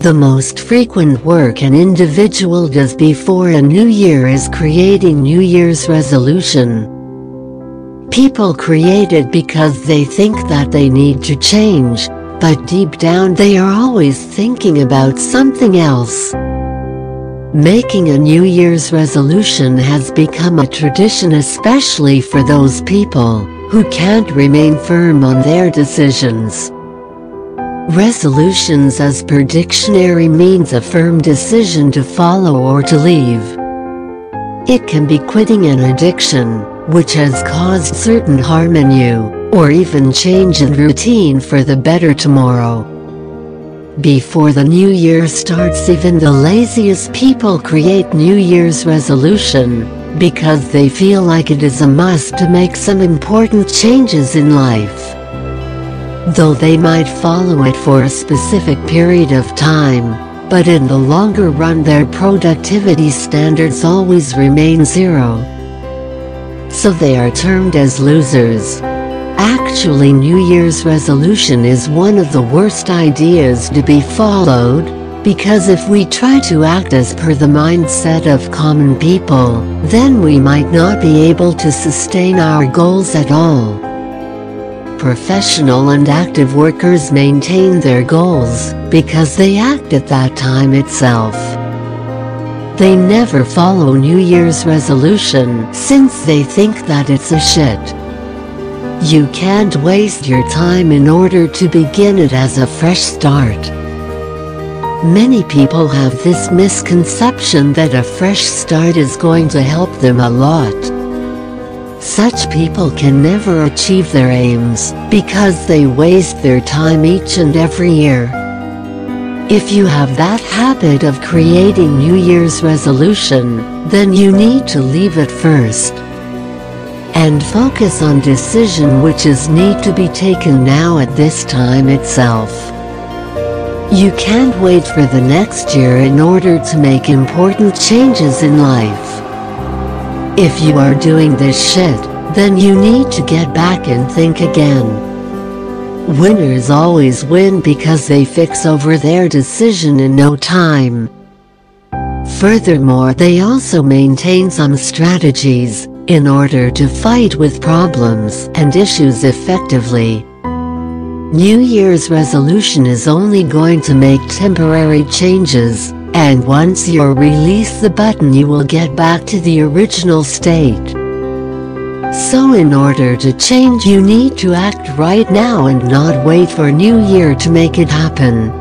The most frequent work an individual does before a new year is creating New Year's resolution. People create it because they think that they need to change, but deep down they are always thinking about something else. Making a New Year's resolution has become a tradition especially for those people who can't remain firm on their decisions. Resolutions as per dictionary means a firm decision to follow or to leave. It can be quitting an addiction, which has caused certain harm in you, or even change in routine for the better tomorrow. Before the new year starts even the laziest people create New Year's resolution, because they feel like it is a must to make some important changes in life. Though they might follow it for a specific period of time, but in the longer run their productivity standards always remain zero. So they are termed as losers. Actually New Year's resolution is one of the worst ideas to be followed, because if we try to act as per the mindset of common people, then we might not be able to sustain our goals at all. Professional and active workers maintain their goals, because they act at that time itself. They never follow New Year's resolution since they think that it's a shit. You can't waste your time in order to begin it as a fresh start. Many people have this misconception that a fresh start is going to help them a lot. Such people can never achieve their aims because they waste their time each and every year. If you have that habit of creating New Year's resolution, then you need to leave it first and focus on decision which is need to be taken now at this time itself. You can't wait for the next year in order to make important changes in life. If you are doing this shit, then you need to get back and think again. Winners always win because they fix over their decision in no time. Furthermore they also maintain some strategies, in order to fight with problems and issues effectively. New Year's resolution is only going to make temporary changes, and once you release the button you will get back to the original state. So in order to change you need to act right now and not wait for New Year to make it happen.